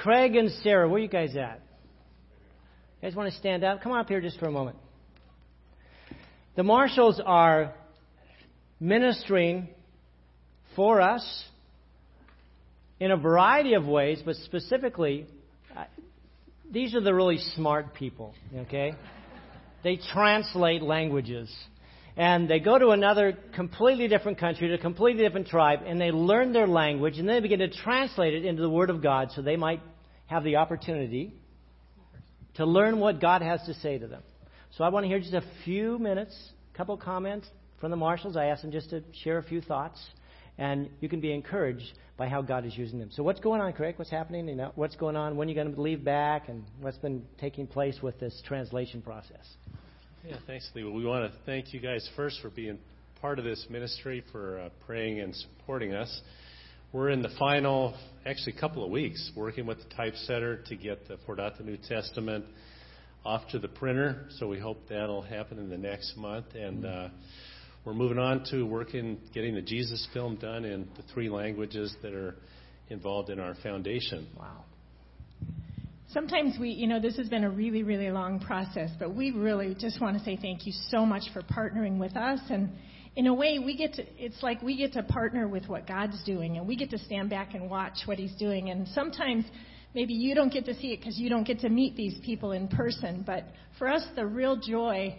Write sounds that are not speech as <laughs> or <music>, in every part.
Craig and Sarah, where you guys at? You guys want to stand up? Come on up here just for a moment. The marshals are ministering for us in a variety of ways, but specifically, these are the really smart people, okay? They translate languages. And they go to another completely different country, to a completely different tribe, and they learn their language, and then they begin to translate it into the Word of God so they might have the opportunity to learn what God has to say to them. So I want to hear just a few minutes, a couple comments from the marshals. I asked them just to share a few thoughts, and you can be encouraged by how God is using them. So what's going on, Craig? What's happening? You know, what's going on? When are you going to leave back? And what's been taking place with this translation process? Yeah, thanks, Leigh. Well, we want to thank you guys first for being part of this ministry, for uh, praying and supporting us. We're in the final, actually, couple of weeks working with the typesetter to get the Fortata New Testament off to the printer. So we hope that'll happen in the next month. And uh, we're moving on to working, getting the Jesus film done in the three languages that are involved in our foundation. Wow. Sometimes we, you know, this has been a really, really long process, but we really just want to say thank you so much for partnering with us. And in a way, we get to, it's like we get to partner with what God's doing, and we get to stand back and watch what He's doing. And sometimes maybe you don't get to see it because you don't get to meet these people in person, but for us, the real joy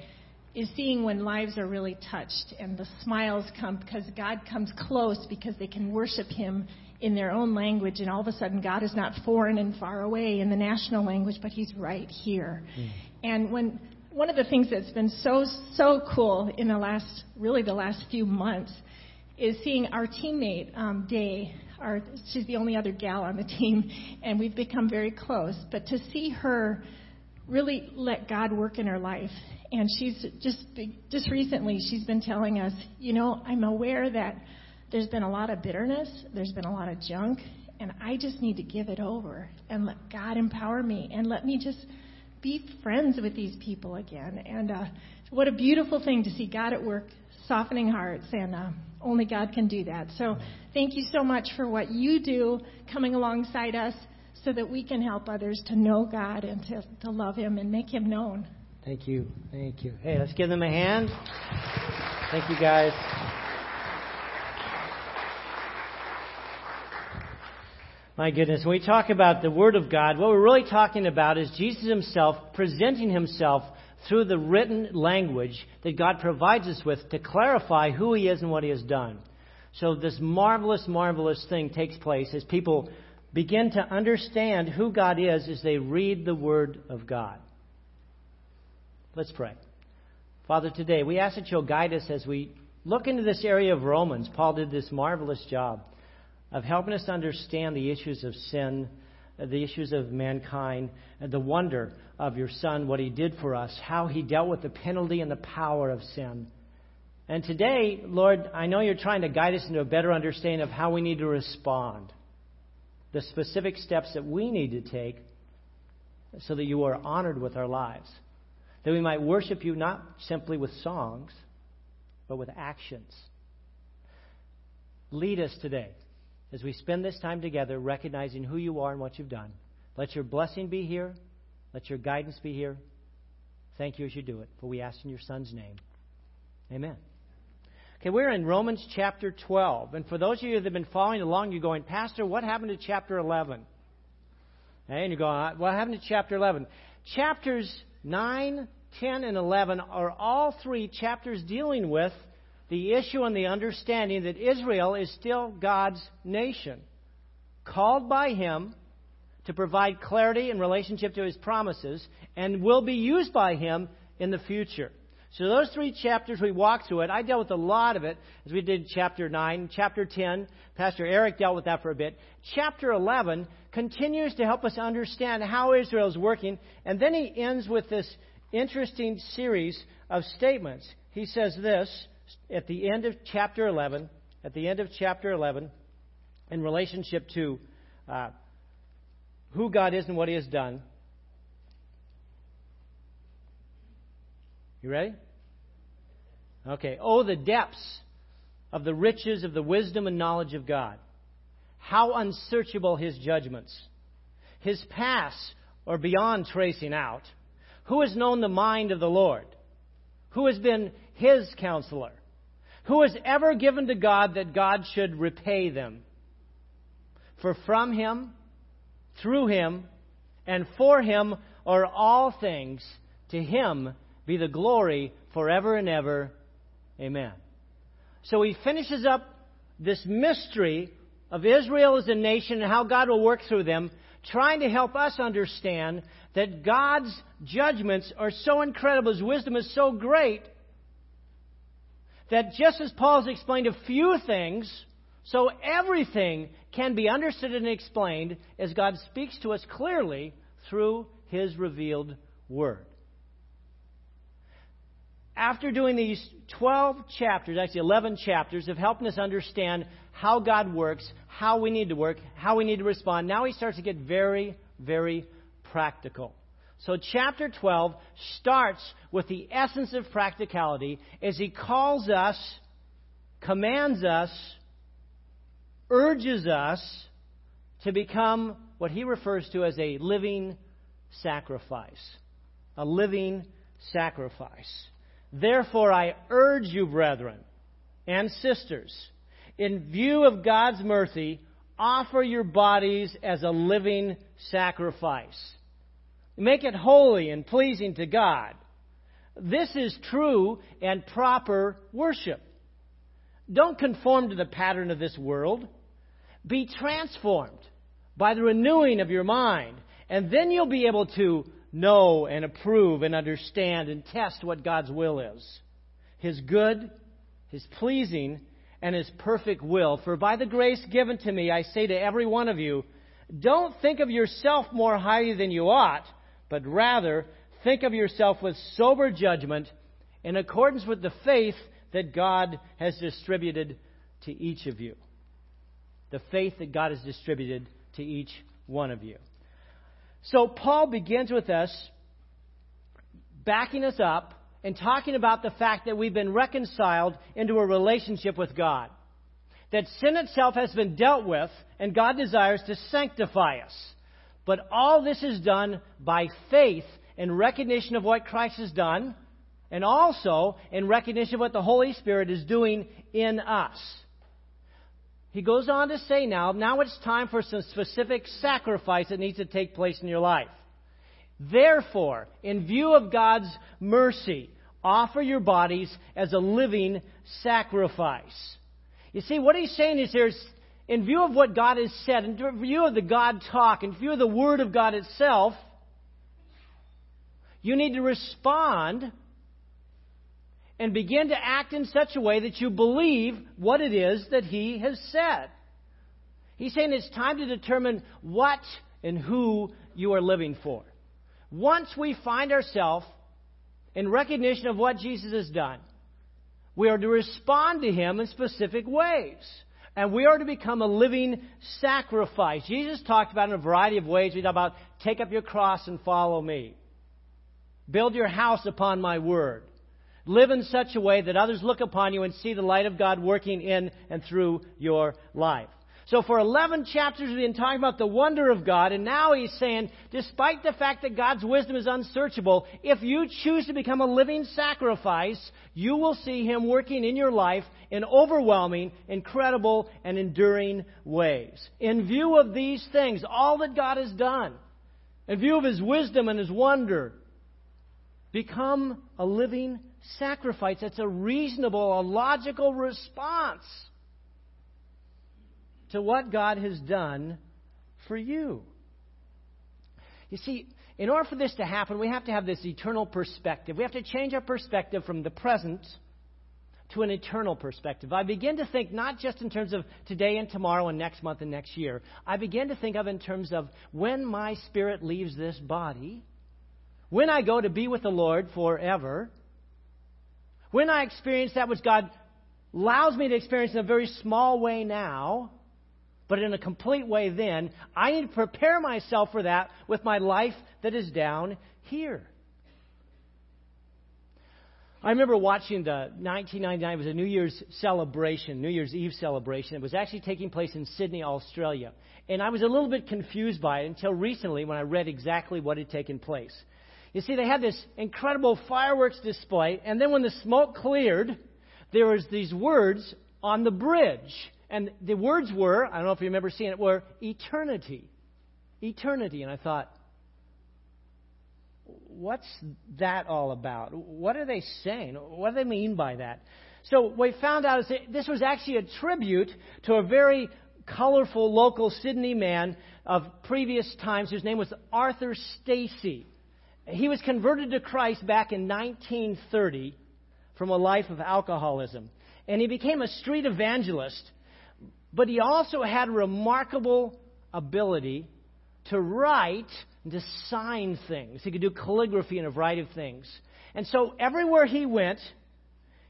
is seeing when lives are really touched and the smiles come because God comes close because they can worship Him in their own language, and all of a sudden God is not foreign and far away in the national language, but He's right here. Mm. And when one of the things that's been so so cool in the last really the last few months is seeing our teammate um, Day. Our, she's the only other gal on the team, and we've become very close. But to see her really let God work in her life, and she's just just recently she's been telling us, you know, I'm aware that there's been a lot of bitterness, there's been a lot of junk, and I just need to give it over and let God empower me and let me just be friends with these people again. And uh, what a beautiful thing to see God at work softening hearts, and uh, only God can do that. So thank you so much for what you do coming alongside us so that we can help others to know God and to, to love Him and make Him known. Thank you. Thank you. Hey, let's give them a hand. Thank you, guys. My goodness, when we talk about the Word of God, what we're really talking about is Jesus Himself presenting Himself through the written language that God provides us with to clarify who He is and what He has done. So, this marvelous, marvelous thing takes place as people begin to understand who God is as they read the Word of God. Let's pray. Father, today we ask that you'll guide us as we look into this area of Romans. Paul did this marvelous job of helping us understand the issues of sin, the issues of mankind, the wonder of your Son, what He did for us, how He dealt with the penalty and the power of sin. And today, Lord, I know you're trying to guide us into a better understanding of how we need to respond, the specific steps that we need to take so that you are honored with our lives, that we might worship you not simply with songs, but with actions. Lead us today as we spend this time together recognizing who you are and what you've done. Let your blessing be here. Let your guidance be here. Thank you as you do it, for we ask in your Son's name. Amen. Okay, we're in Romans chapter 12. And for those of you that have been following along, you're going, Pastor, what happened to chapter 11? Okay, and you're going, uh, what happened to chapter 11? Chapters 9, 10, and 11 are all three chapters dealing with the issue and the understanding that Israel is still God's nation, called by Him to provide clarity in relationship to His promises, and will be used by Him in the future. So those three chapters we walked through it. I dealt with a lot of it as we did chapter 9. Chapter 10, Pastor Eric dealt with that for a bit. Chapter 11 continues to help us understand how Israel is working. And then he ends with this interesting series of statements. He says this at the end of chapter 11, at the end of chapter 11, in relationship to uh, who God is and what He has done. You ready? Okay. Oh, the depths of the riches of the wisdom and knowledge of God. How unsearchable His judgments. his past are beyond tracing out. Who has known the mind of the Lord? Who has been his counselor? Who has ever given to God that God should repay them? For from him, through him, and for him are all things. To him be the glory forever and ever. Amen. So he finishes up this mystery of Israel as a nation and how God will work through them, trying to help us understand that God's judgments are so incredible, His wisdom is so great, that just as Paul's explained a few things, so everything can be understood and explained as God speaks to us clearly through His revealed Word. After doing these 12 chapters, actually 11 chapters, of helping us understand how God works, how we need to work, how we need to respond, now he starts to get very, very practical. So, chapter 12 starts with the essence of practicality as he calls us, commands us, urges us to become what he refers to as a living sacrifice. A living sacrifice. Therefore, I urge you, brethren and sisters, in view of God's mercy, offer your bodies as a living sacrifice Make it holy and pleasing to God. This is true and proper worship. Don't conform to the pattern of this world. Be transformed by the renewing of your mind, and then you'll be able to know and approve and understand and test what God's will is His good, His pleasing, and His perfect will. For by the grace given to me, I say to every one of you, don't think of yourself more highly than you ought but rather think of yourself with sober judgment in accordance with the faith that God has distributed to each of you. The faith that God has distributed to each one of you. So Paul begins with us backing us up and talking about the fact that we've been reconciled into a relationship with God. That sin itself has been dealt with, and God desires to sanctify us. But all this is done by faith in recognition of what Christ has done, and also in recognition of what the Holy Spirit is doing in us. He goes on to say now, now it's time for some specific sacrifice that needs to take place in your life. Therefore, in view of God's mercy, offer your bodies as a living sacrifice. You see, what he's saying is there's in view of what God has said, in view of the God talk, in view of the Word of God itself, you need to respond and begin to act in such a way that you believe what it is that He has said. He's saying it's time to determine what and who you are living for. Once we find ourselves in recognition of what Jesus has done, we are to respond to Him in specific ways. And we are to become a living sacrifice. Jesus talked about in a variety of ways. We talked about take up your cross and follow me. Build your house upon my word. Live in such a way that others look upon you and see the light of God working in and through your life. So for 11 chapters, we've been talking about the wonder of God, and now he's saying, despite the fact that God's wisdom is unsearchable, if you choose to become a living sacrifice, you will see him working in your life in overwhelming, incredible, and enduring ways. In view of these things, all that God has done, in view of his wisdom and his wonder, become a living sacrifice. That's a reasonable, a logical response to what God has done for you. You see, in order for this to happen, we have to have this eternal perspective. We have to change our perspective from the present to an eternal perspective. I begin to think not just in terms of today and tomorrow and next month and next year. I begin to think of in terms of when my spirit leaves this body, when I go to be with the Lord forever, when I experience that which God allows me to experience in a very small way now, but in a complete way then, I need to prepare myself for that with my life that is down here. I remember watching the 1999 it was a New Year's celebration, New Year's Eve celebration. It was actually taking place in Sydney, Australia. And I was a little bit confused by it until recently when I read exactly what had taken place. You see, they had this incredible fireworks display, and then when the smoke cleared, there was these words on the bridge. And the words were, I don't know if you remember seeing it, were eternity. Eternity. And I thought, what's that all about? What are they saying? What do they mean by that? So we found out that this was actually a tribute to a very colorful local Sydney man of previous times whose name was Arthur Stacey. He was converted to Christ back in 1930 from a life of alcoholism. And he became a street evangelist, but he also had remarkable ability to write and to sign things. He could do calligraphy and a variety of things. And so everywhere he went,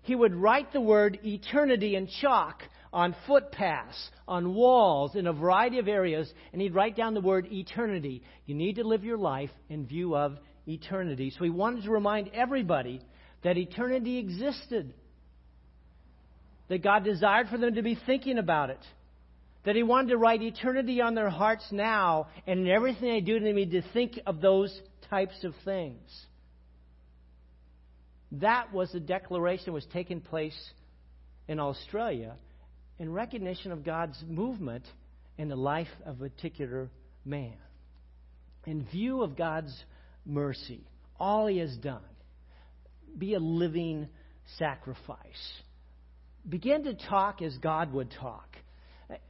he would write the word eternity in chalk on footpaths, on walls, in a variety of areas, and he'd write down the word eternity. You need to live your life in view of eternity. So he wanted to remind everybody that eternity existed, that God desired for them to be thinking about it that he wanted to write eternity on their hearts now, and in everything they do, they need to think of those types of things. That was the declaration that was taking place in Australia in recognition of God's movement in the life of a particular man. In view of God's mercy, all he has done, be a living sacrifice. Begin to talk as God would talk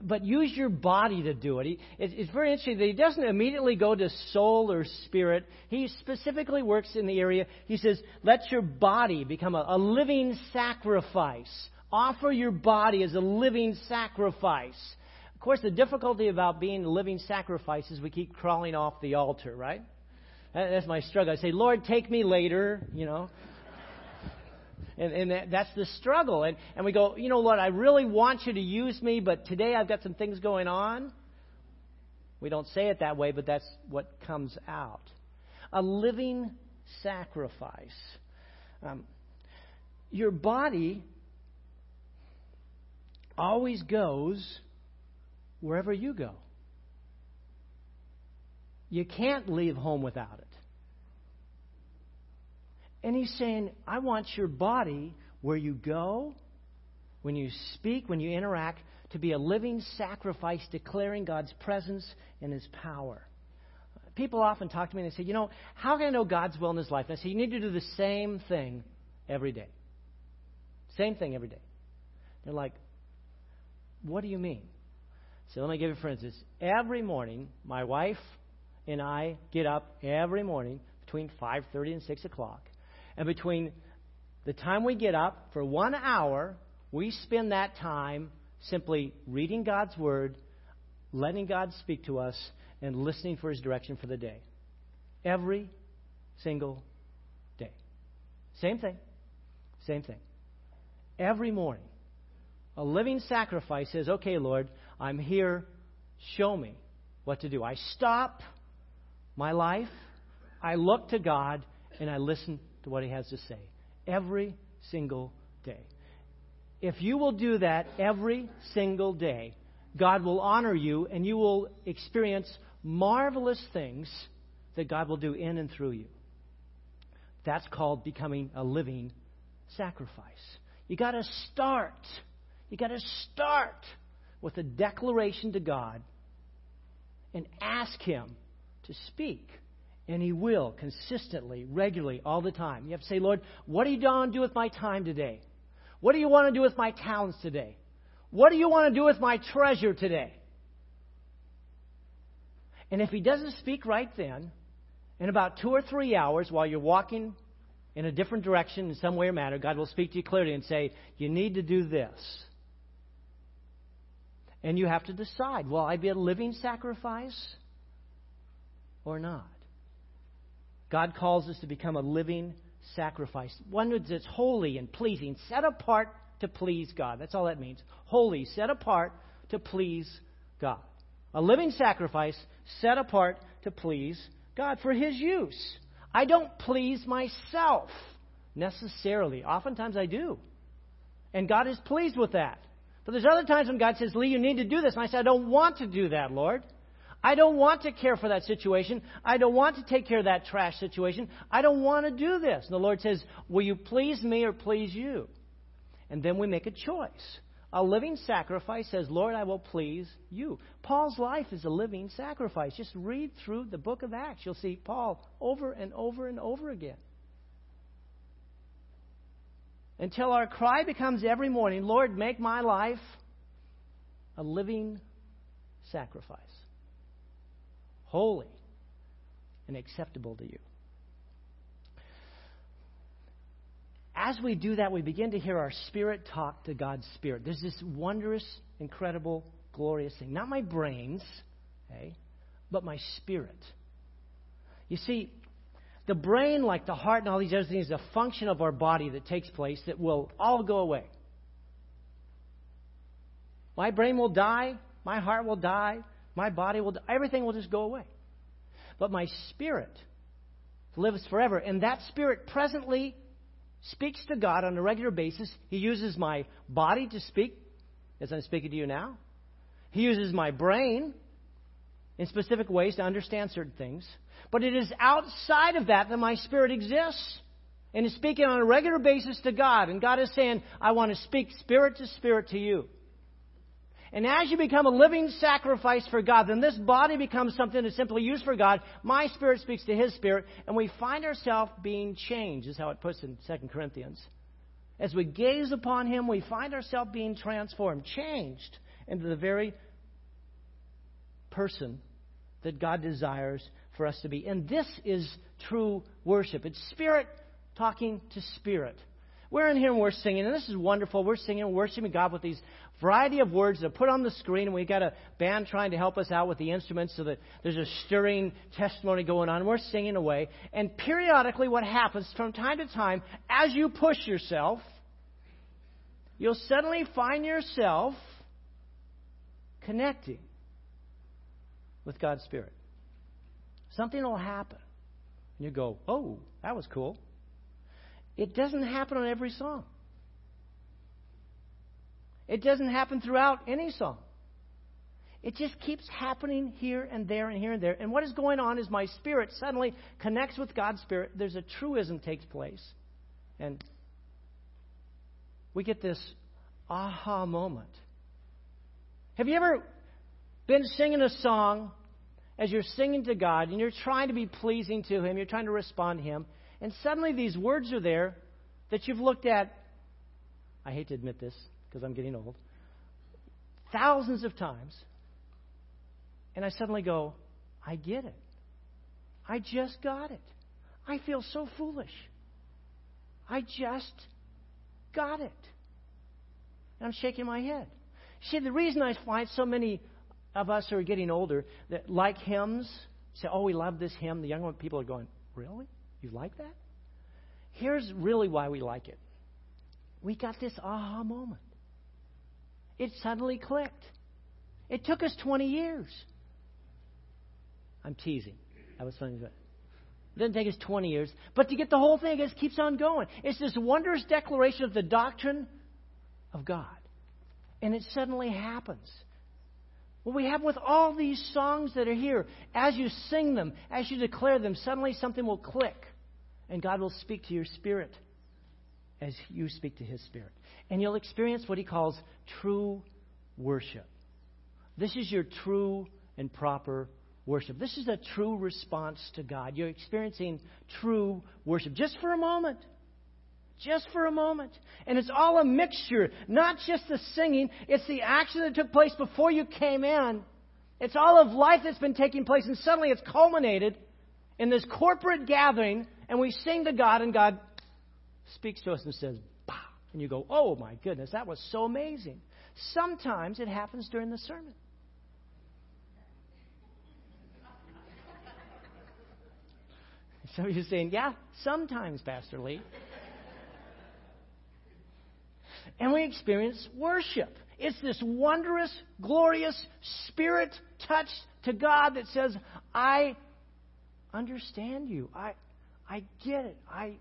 but use your body to do it. it's very interesting that he doesn't immediately go to soul or spirit. He specifically works in the area. He says, let your body become a, a living sacrifice. Offer your body as a living sacrifice. Of course, the difficulty about being a living sacrifice is we keep crawling off the altar, right? That's my struggle. I say, Lord, take me later, you know. And, and that's the struggle. And, and we go, you know what, I really want you to use me, but today I've got some things going on. We don't say it that way, but that's what comes out. A living sacrifice. Um, your body always goes wherever you go. You can't leave home without it. And he's saying, I want your body where you go, when you speak, when you interact, to be a living sacrifice declaring God's presence and his power. People often talk to me and they say, You know, how can I know God's will in his life? And I say, You need to do the same thing every day. Same thing every day. They're like, What do you mean? So let me give you for instance. Every morning, my wife and I get up every morning between 5.30 and 6 o'clock and between the time we get up for one hour, we spend that time simply reading God's Word, letting God speak to us, and listening for His direction for the day. Every single day. Same thing. Same thing. Every morning. A living sacrifice says, okay, Lord, I'm here. Show me what to do. I stop my life. I look to God and I listen to what he has to say every single day. If you will do that every single day, God will honor you and you will experience marvelous things that God will do in and through you. That's called becoming a living sacrifice. You got to start. You got to start with a declaration to God and ask Him to speak. And He will consistently, regularly, all the time. You have to say, Lord, what do you want to do with my time today? What do you want to do with my talents today? What do you want to do with my treasure today? And if He doesn't speak right then, in about two or three hours while you're walking in a different direction in some way or manner, God will speak to you clearly and say, You need to do this. And you have to decide will I be a living sacrifice or not? God calls us to become a living sacrifice, one that's holy and pleasing, set apart to please God. That's all that means. Holy, set apart to please God. A living sacrifice set apart to please God for His use. I don't please myself necessarily. Oftentimes I do. And God is pleased with that. But there's other times when God says, Leigh, you need to do this. And I say, I don't want to do that, Lord. I don't want to care for that situation. I don't want to take care of that trash situation. I don't want to do this. And the Lord says, Will you please me or please you? And then we make a choice. A living sacrifice says, Lord, I will please you. Paul's life is a living sacrifice. Just read through the book of Acts. You'll see Paul over and over and over again. Until our cry becomes every morning, Lord, make my life a living sacrifice, holy and acceptable to you. as we do that, we begin to hear our spirit talk to God's spirit. There's this wondrous, incredible, glorious thing. Not my brains, okay, but my spirit. You see, the brain, like the heart and all these other things, is a function of our body that takes place that will all go away. My brain will die, my heart will die, my body will everything will just go away. But my spirit lives forever, and that spirit presently speaks to God on a regular basis. He uses my body to speak, as I'm speaking to you now. He uses my brain in specific ways to understand certain things. But it is outside of that that my spirit exists and is speaking on a regular basis to God. And God is saying, I want to speak spirit to spirit to you. And as you become a living sacrifice for God, then this body becomes something to simply use for God. My spirit speaks to his spirit, and we find ourselves being changed, is how it puts in 2 Corinthians. As we gaze upon him, we find ourselves being transformed, changed into the very person that God desires for us to be. And this is true worship. It's spirit talking to spirit. We're in here and we're singing, and this is wonderful. We're singing worshiping God with these variety of words that are put on the screen, and we've got a band trying to help us out with the instruments so that there's a stirring testimony going on. We're singing away. And periodically, what happens from time to time, as you push yourself, you'll suddenly find yourself connecting with God's Spirit. Something will happen. And you go, oh, that was cool. It doesn't happen on every song. It doesn't happen throughout any song. It just keeps happening here and there and here and there. And what is going on is my spirit suddenly connects with God's spirit. There's a truism takes place. And we get this aha moment. Have you ever been singing a song as you're singing to God and you're trying to be pleasing to Him, you're trying to respond to Him, and suddenly these words are there that you've looked at, I hate to admit this because I'm getting old, thousands of times. And I suddenly go, I get it. I just got it. I feel so foolish. I just got it. And I'm shaking my head. See, the reason I find so many of us who are getting older that like hymns say, Oh, we love this hymn. The young people are going, Really? You like that? Here's really why we like it. We got this aha moment. It suddenly clicked. It took us 20 years. I'm teasing. That was funny. It doesn't take us 20 years. But to get the whole thing, it just keeps on going. It's this wondrous declaration of the doctrine of God. And it suddenly happens. What we have with all these songs that are here, as you sing them, as you declare them, suddenly something will click and God will speak to your spirit as you speak to His spirit. And you'll experience what He calls true worship. This is your true and proper worship. This is a true response to God. You're experiencing true worship just for a moment. Just for a moment. And it's all a mixture, not just the singing, it's the action that took place before you came in. It's all of life that's been taking place, and suddenly it's culminated in this corporate gathering and we sing to God, and God speaks to us and says, bah. And you go, oh my goodness, that was so amazing. Sometimes it happens during the sermon. <laughs> Some of you saying, yeah, sometimes, Pastor Leigh. and we experience worship. It's this wondrous, glorious, spirit touch to God that says, I understand you. I, I get it. I,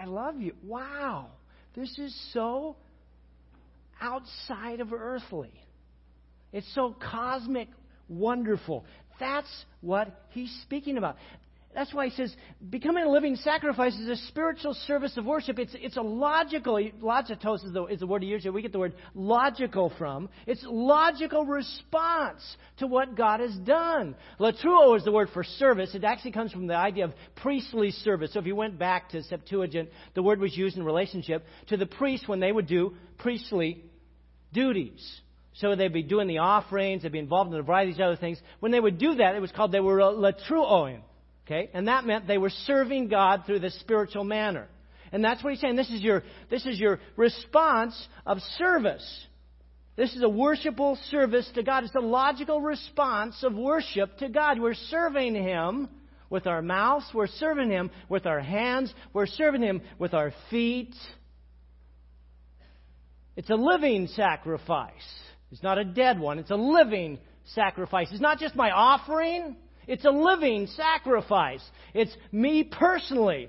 I love you. Wow. This is so outside of earthly. It's so cosmic, wonderful. That's what he's speaking about. That's why he says, becoming a living sacrifice is a spiritual service of worship. It's, it's a logical, logikos is the, is the word he uses. We get the word logical from. It's logical response to what God has done. Latruo is the word for service. It actually comes from the idea of priestly service. So if you went back to Septuagint, the word was used in relationship to the priests when they would do priestly duties. So they'd be doing the offerings, they'd be involved in a variety of these other things. When they would do that, it was called, they were uh, latruoin. Okay? And that meant they were serving God through this spiritual manner. And that's what he's saying. This is your, this is your response of service. This is a worshipful service to God. It's a logical response of worship to God. We're serving Him with our mouths. We're serving Him with our hands. We're serving Him with our feet. It's a living sacrifice. It's not a dead one. It's a living sacrifice. It's not just my offering. It's a living sacrifice. It's me personally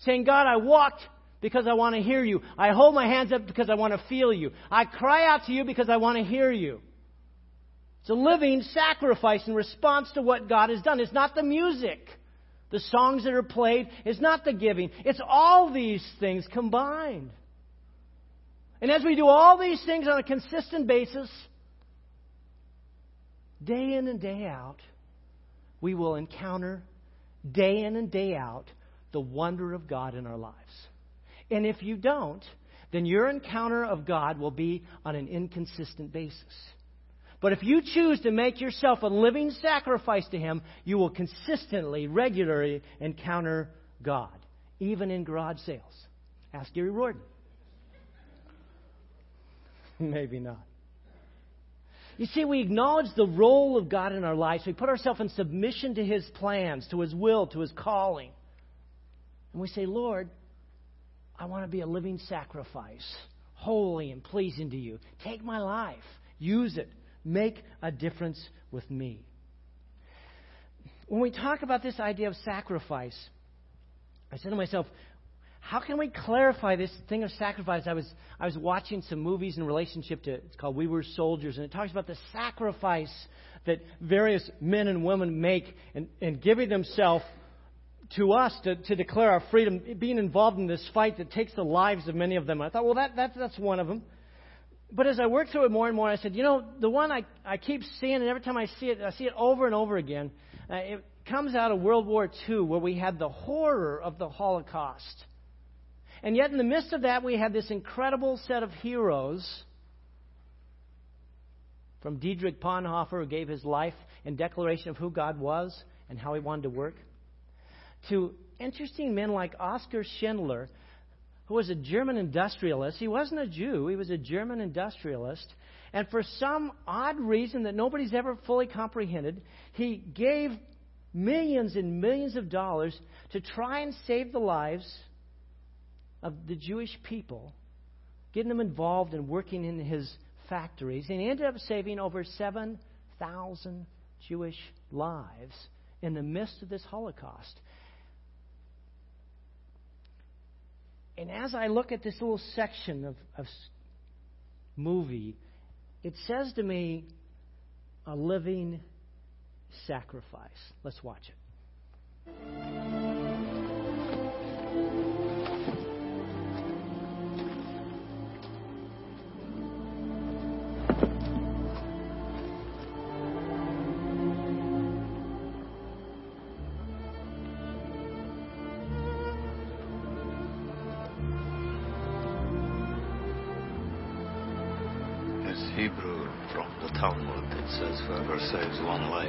saying, God, I walked because I want to hear you. I hold my hands up because I want to feel you. I cry out to you because I want to hear you. It's a living sacrifice in response to what God has done. It's not the music, the songs that are played. It's not the giving. It's all these things combined. And as we do all these things on a consistent basis, day in and day out, we will encounter day in and day out the wonder of God in our lives. And if you don't, then your encounter of God will be on an inconsistent basis. But if you choose to make yourself a living sacrifice to Him, you will consistently, regularly encounter God, even in garage sales. Ask Gary Rorden. <laughs> Maybe not. You see, we acknowledge the role of God in our lives. We put ourselves in submission to His plans, to His will, to His calling. And we say, Lord, I want to be a living sacrifice, holy and pleasing to you. Take my life, use it, make a difference with me. When we talk about this idea of sacrifice, I said to myself, how can we clarify this thing of sacrifice? I was, I was watching some movies in relationship to, it's called We Were Soldiers, and it talks about the sacrifice that various men and women make in, in giving themselves to us to, to declare our freedom, being involved in this fight that takes the lives of many of them. I thought, well, that, that, that's one of them. But as I worked through it more and more, I said, you know, the one I, I keep seeing, and every time I see it, I see it over and over again. Uh, it comes out of World War II, where we had the horror of the Holocaust. And yet, in the midst of that, we had this incredible set of heroes from Dietrich Bonhoeffer, who gave his life in declaration of who God was and how he wanted to work, to interesting men like Oskar Schindler, who was a German industrialist. He wasn't a Jew, he was a German industrialist. And for some odd reason that nobody's ever fully comprehended, he gave millions and millions of dollars to try and save the lives of the Jewish people, getting them involved and working in his factories. And he ended up saving over 7,000 Jewish lives in the midst of this Holocaust. And as I look at this little section of, of movie, it says to me, a living sacrifice. Let's watch it. Saves one life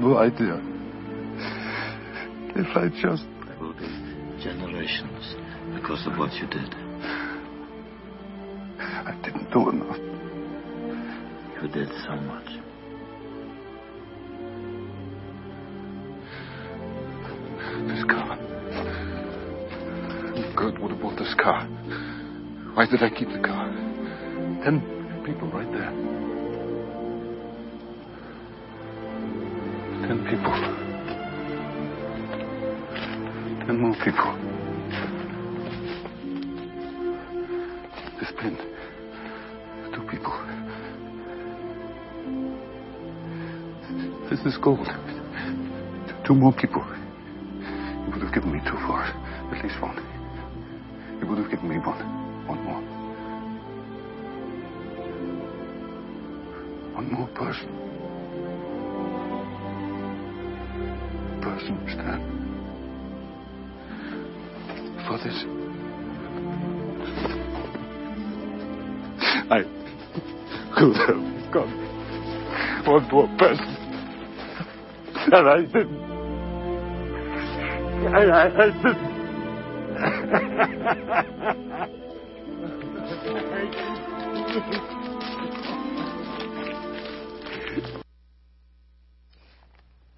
no idea. If I just. There will be generations because of what you did. I didn't do enough. You did so much. This car. Kurt would have bought this car. Why did I keep the car? Ten people right there. People. Ten more people. This pen. Two people. This is gold. Two more people. You would have given me two for. At least one. You would have given me one. One more. One more person. For this. I could have gone one more person. And I didn't. I, I, I didn't.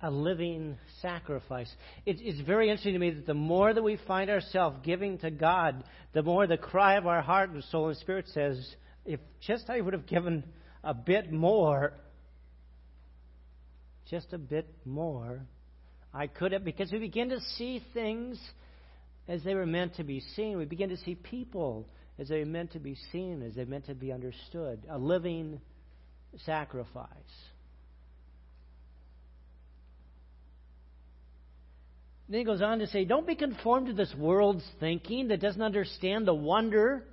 A living sacrifice. It's, very interesting to me that the more that we find ourselves giving to God, the more the cry of our heart and soul and spirit says, if just I would have given a bit more, just a bit more, I could have, because we begin to see things as they were meant to be seen. We begin to see people as they were meant to be seen, as they were meant to be understood. A living sacrifice. Then he goes on to say, Don't be conformed to this world's thinking that doesn't understand the wonder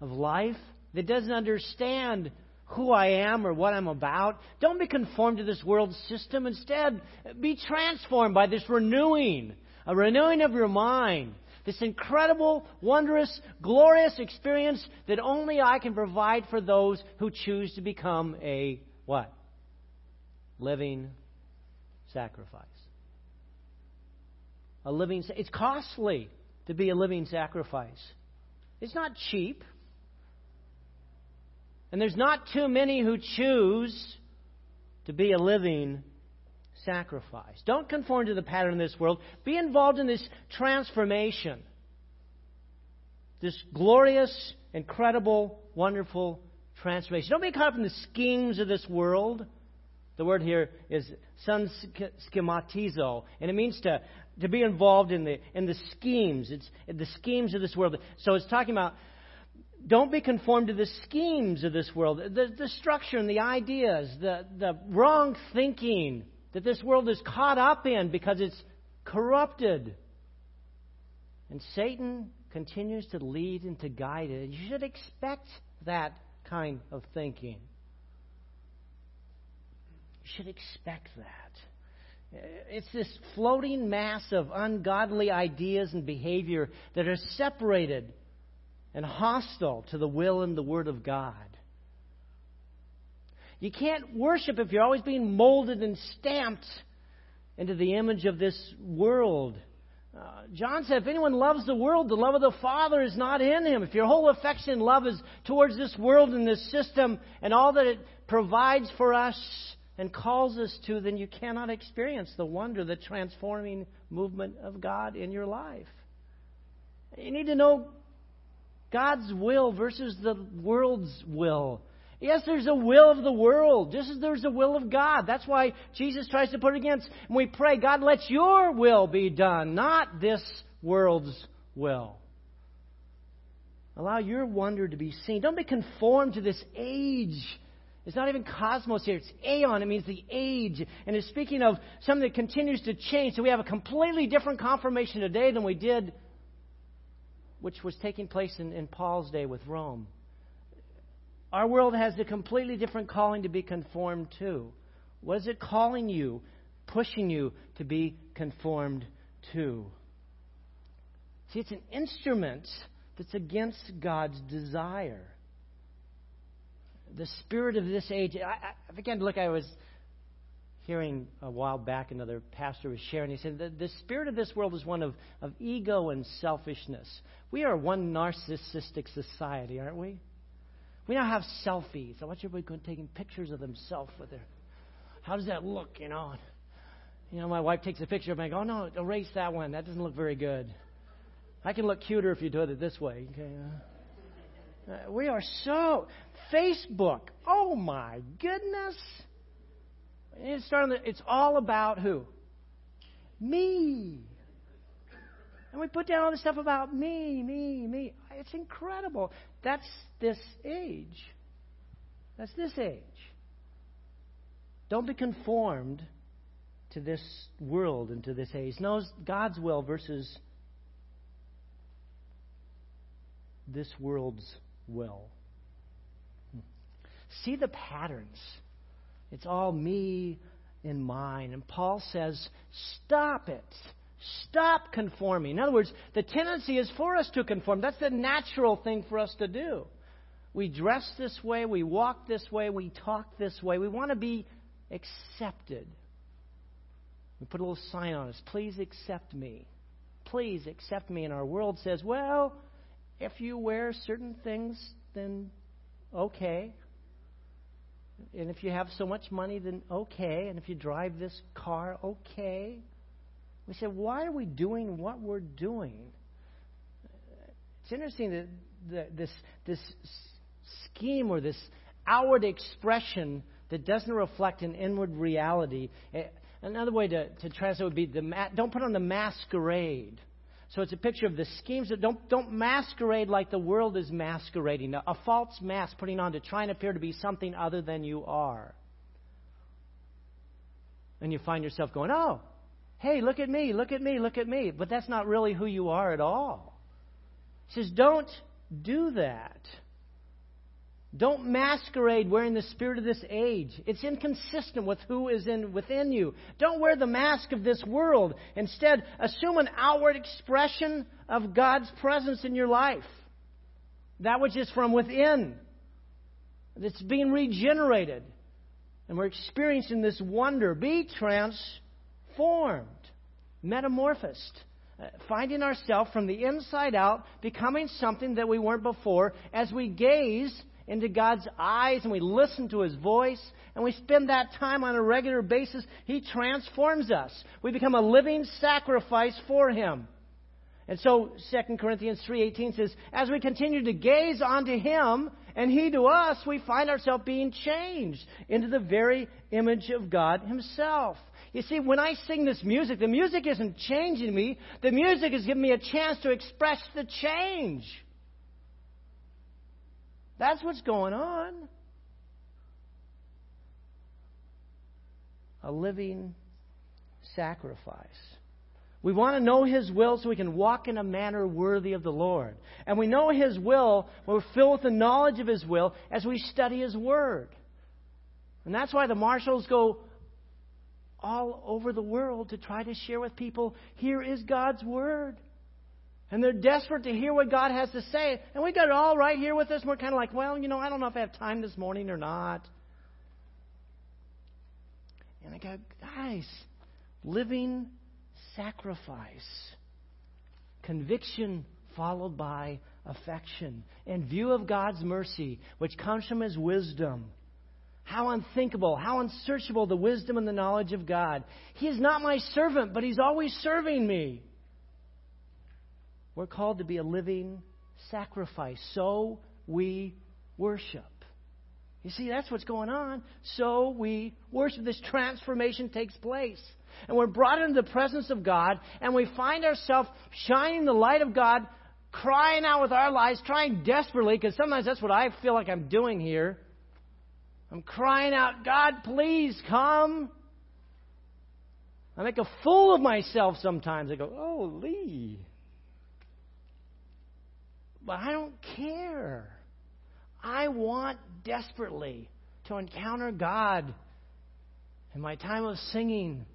of life, that doesn't understand who I am or what I'm about. Don't be conformed to this world's system. Instead, be transformed by this renewing, a renewing of your mind. This incredible, wondrous, glorious experience that only I can provide for those who choose to become a what? Living sacrifice a living it's costly to be a living sacrifice. It's not cheap. And there's not too many who choose to be a living sacrifice. Don't conform to the pattern of this world. Be involved in this transformation. This glorious incredible wonderful transformation. Don't be caught up in the schemes of this world. The word here is sun schematizo, and it means to to be involved in the in the schemes. It's the schemes of this world. So it's talking about don't be conformed to the schemes of this world, the, the structure and the ideas, the, the wrong thinking that this world is caught up in because it's corrupted. And Satan continues to lead and to guide it. You should expect that kind of thinking. You should expect that. It's this floating mass of ungodly ideas and behavior that are separated and hostile to the will and the Word of God. You can't worship if you're always being molded and stamped into the image of this world. Uh, John said, if anyone loves the world, the love of the Father is not in him. If your whole affection and love is towards this world and this system and all that it provides for us, and calls us to, then you cannot experience the wonder, the transforming movement of God in your life. You need to know God's will versus the world's will. Yes, there's a will of the world, just as there's a will of God. That's why Jesus tries to put it against. We pray, God, let your will be done, not this world's will. Allow your wonder to be seen. Don't be conformed to this age It's not even cosmos here. It's aeon. It means the age. And it's speaking of something that continues to change. So we have a completely different confirmation today than we did, which was taking place in, in Paul's day with Rome. Our world has a completely different calling to be conformed to. What is it calling you, pushing you to be conformed to? See, it's an instrument that's against God's desire the spirit of this age. I, I began to look. I was hearing a while back another pastor was sharing. He said the, the spirit of this world is one of, of ego and selfishness. We are one narcissistic society, aren't we? We now have selfies. I watch everybody going taking pictures of themselves with their. How does that look? You know. You know, my wife takes a picture of me. I go, oh, no, erase that one. That doesn't look very good. I can look cuter if you do it this way. Okay. Uh, Uh, we are so Facebook. Oh my goodness. It's, starting to, it's all about who? Me. And we put down all this stuff about me, me, me. It's incredible. That's this age. That's this age. Don't be conformed to this world and to this age. No, God's will versus this world's will. See the patterns. It's all me and mine. And Paul says, stop it. Stop conforming. In other words, the tendency is for us to conform. That's the natural thing for us to do. We dress this way, we walk this way, we talk this way. We want to be accepted. We put a little sign on us please accept me. Please accept me. And our world says, well, if you wear certain things, then okay. And if you have so much money, then okay. And if you drive this car, okay. We say, why are we doing what we're doing? It's interesting that, that this, this scheme or this outward expression that doesn't reflect an inward reality. Eh, another way to, to translate would be the ma- don't put on the masquerade. So it's a picture of the schemes that don't, don't masquerade like the world is masquerading, a, a false mask putting on to try and appear to be something other than you are. And you find yourself going, oh, hey, look at me, look at me, look at me. But that's not really who you are at all. He says, don't do that. Don't masquerade wearing the spirit of this age. It's inconsistent with who is in within you. Don't wear the mask of this world. Instead, assume an outward expression of God's presence in your life. That which is from within. That's being regenerated. And we're experiencing this wonder. Be transformed, metamorphosed. Uh, finding ourselves from the inside out, becoming something that we weren't before as we gaze into God's eyes and we listen to His voice and we spend that time on a regular basis, He transforms us. We become a living sacrifice for Him. And so 2 Corinthians 3:18 says, as we continue to gaze onto him and he to us, we find ourselves being changed into the very image of God himself. You see, when I sing this music, the music isn't changing me. The music is giving me a chance to express the change. That's what's going on. A living sacrifice. We want to know His will so we can walk in a manner worthy of the Lord. And we know His will, we're filled with the knowledge of His will as we study His Word. And that's why the marshals go all over the world to try to share with people here is God's Word. And they're desperate to hear what God has to say. And we got it all right here with us. And we're kind of like, well, you know, I don't know if I have time this morning or not. And I go, guys, living sacrifice. Conviction followed by affection. In view of God's mercy, which comes from His wisdom. How unthinkable, how unsearchable the wisdom and the knowledge of God. He is not my servant, but He's always serving me. We're called to be a living sacrifice. So we worship. You see, that's what's going on. So we worship. This transformation takes place. And we're brought into the presence of God, and we find ourselves shining the light of God, crying out with our lives, trying desperately, because sometimes that's what I feel like I'm doing here. I'm crying out, God, please come. I make a fool of myself sometimes. I go, oh, Leigh. But I don't care. I want desperately to encounter God in my time of singing.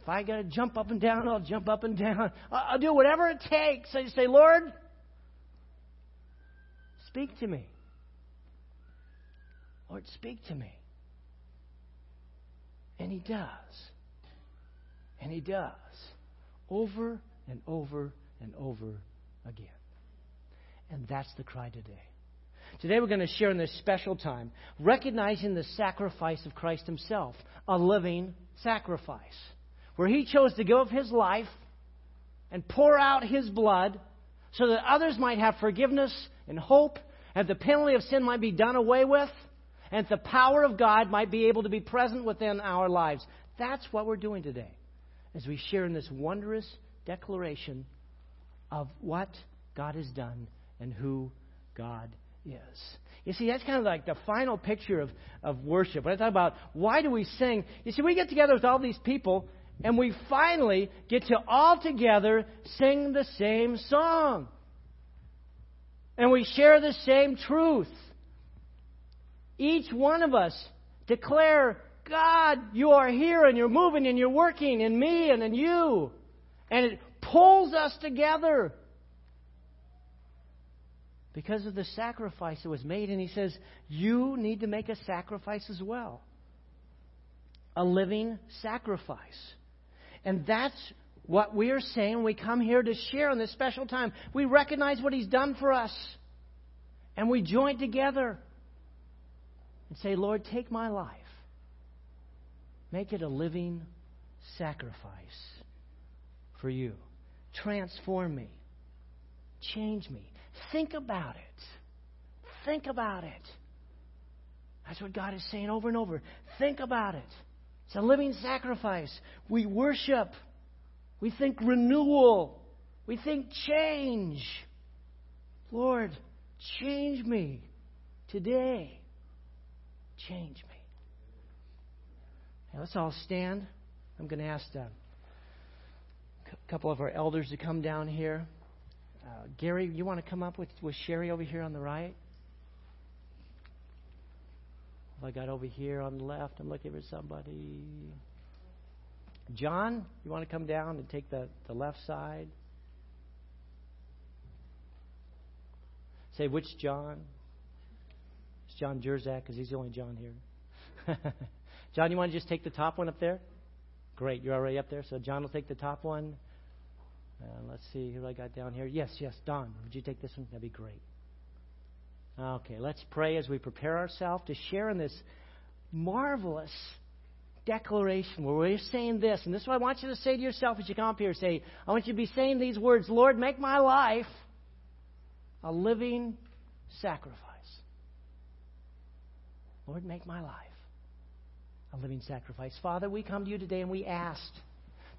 If I got to jump up and down, I'll jump up and down. I'll do whatever it takes. I just say, Lord, speak to me. Lord, speak to me. And He does. And He does. Over and over and over again. And that's the cry today. Today we're going to share in this special time, recognizing the sacrifice of Christ Himself, a living sacrifice, where He chose to give up His life and pour out His blood so that others might have forgiveness and hope, and the penalty of sin might be done away with, and the power of God might be able to be present within our lives. That's what we're doing today as we share in this wondrous declaration of what God has done and who God is. You see, that's kind of like the final picture of, of worship. When I talk about why do we sing, you see, we get together with all these people and we finally get to all together sing the same song. And we share the same truth. Each one of us declare, God, you are here and you're moving and you're working in me and in you. And it pulls us together because of the sacrifice that was made. And he says, You need to make a sacrifice as well. A living sacrifice. And that's what we are saying when we come here to share in this special time. We recognize what he's done for us. And we join together and say, Lord, take my life. Make it a living sacrifice for you. Transform me. Change me. Think about it. Think about it. That's what God is saying over and over. Think about it. It's a living sacrifice. We worship. We think renewal. We think change. Lord, change me today. Change me. Now, let's all stand. I'm going to ask a couple of our elders to come down here. Uh, Gary, you want to come up with, with Sherry over here on the right? I got over here on the left. I'm looking for somebody. John, you want to come down and take the, the left side? Say which John? It's John Jerzak because he's the only John here. <laughs> John, you want to just take the top one up there? Great, you're already up there. So John will take the top one. Uh, let's see who I got down here. Yes, yes, Don. Would you take this one? That'd be great. Okay, let's pray as we prepare ourselves to share in this marvelous declaration where we're saying this. And this is what I want you to say to yourself as you come up here. Say, I want you to be saying these words Lord, make my life a living sacrifice. Lord, make my life a living sacrifice. Father, we come to you today and we asked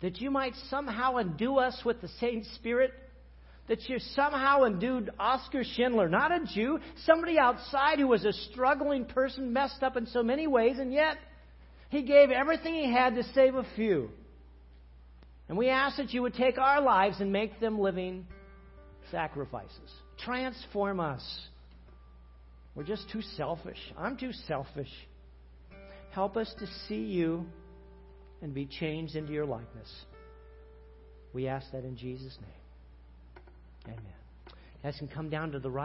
that you might somehow endue us with the same Spirit, that you somehow endued Oscar Schindler, not a Jew, somebody outside who was a struggling person, messed up in so many ways, and yet he gave everything he had to save a few. And we ask that you would take our lives and make them living sacrifices. Transform us. We're just too selfish. I'm too selfish. Help us to see you and be changed into your likeness. We ask that in Jesus' name. Amen. You guys can come down to the right.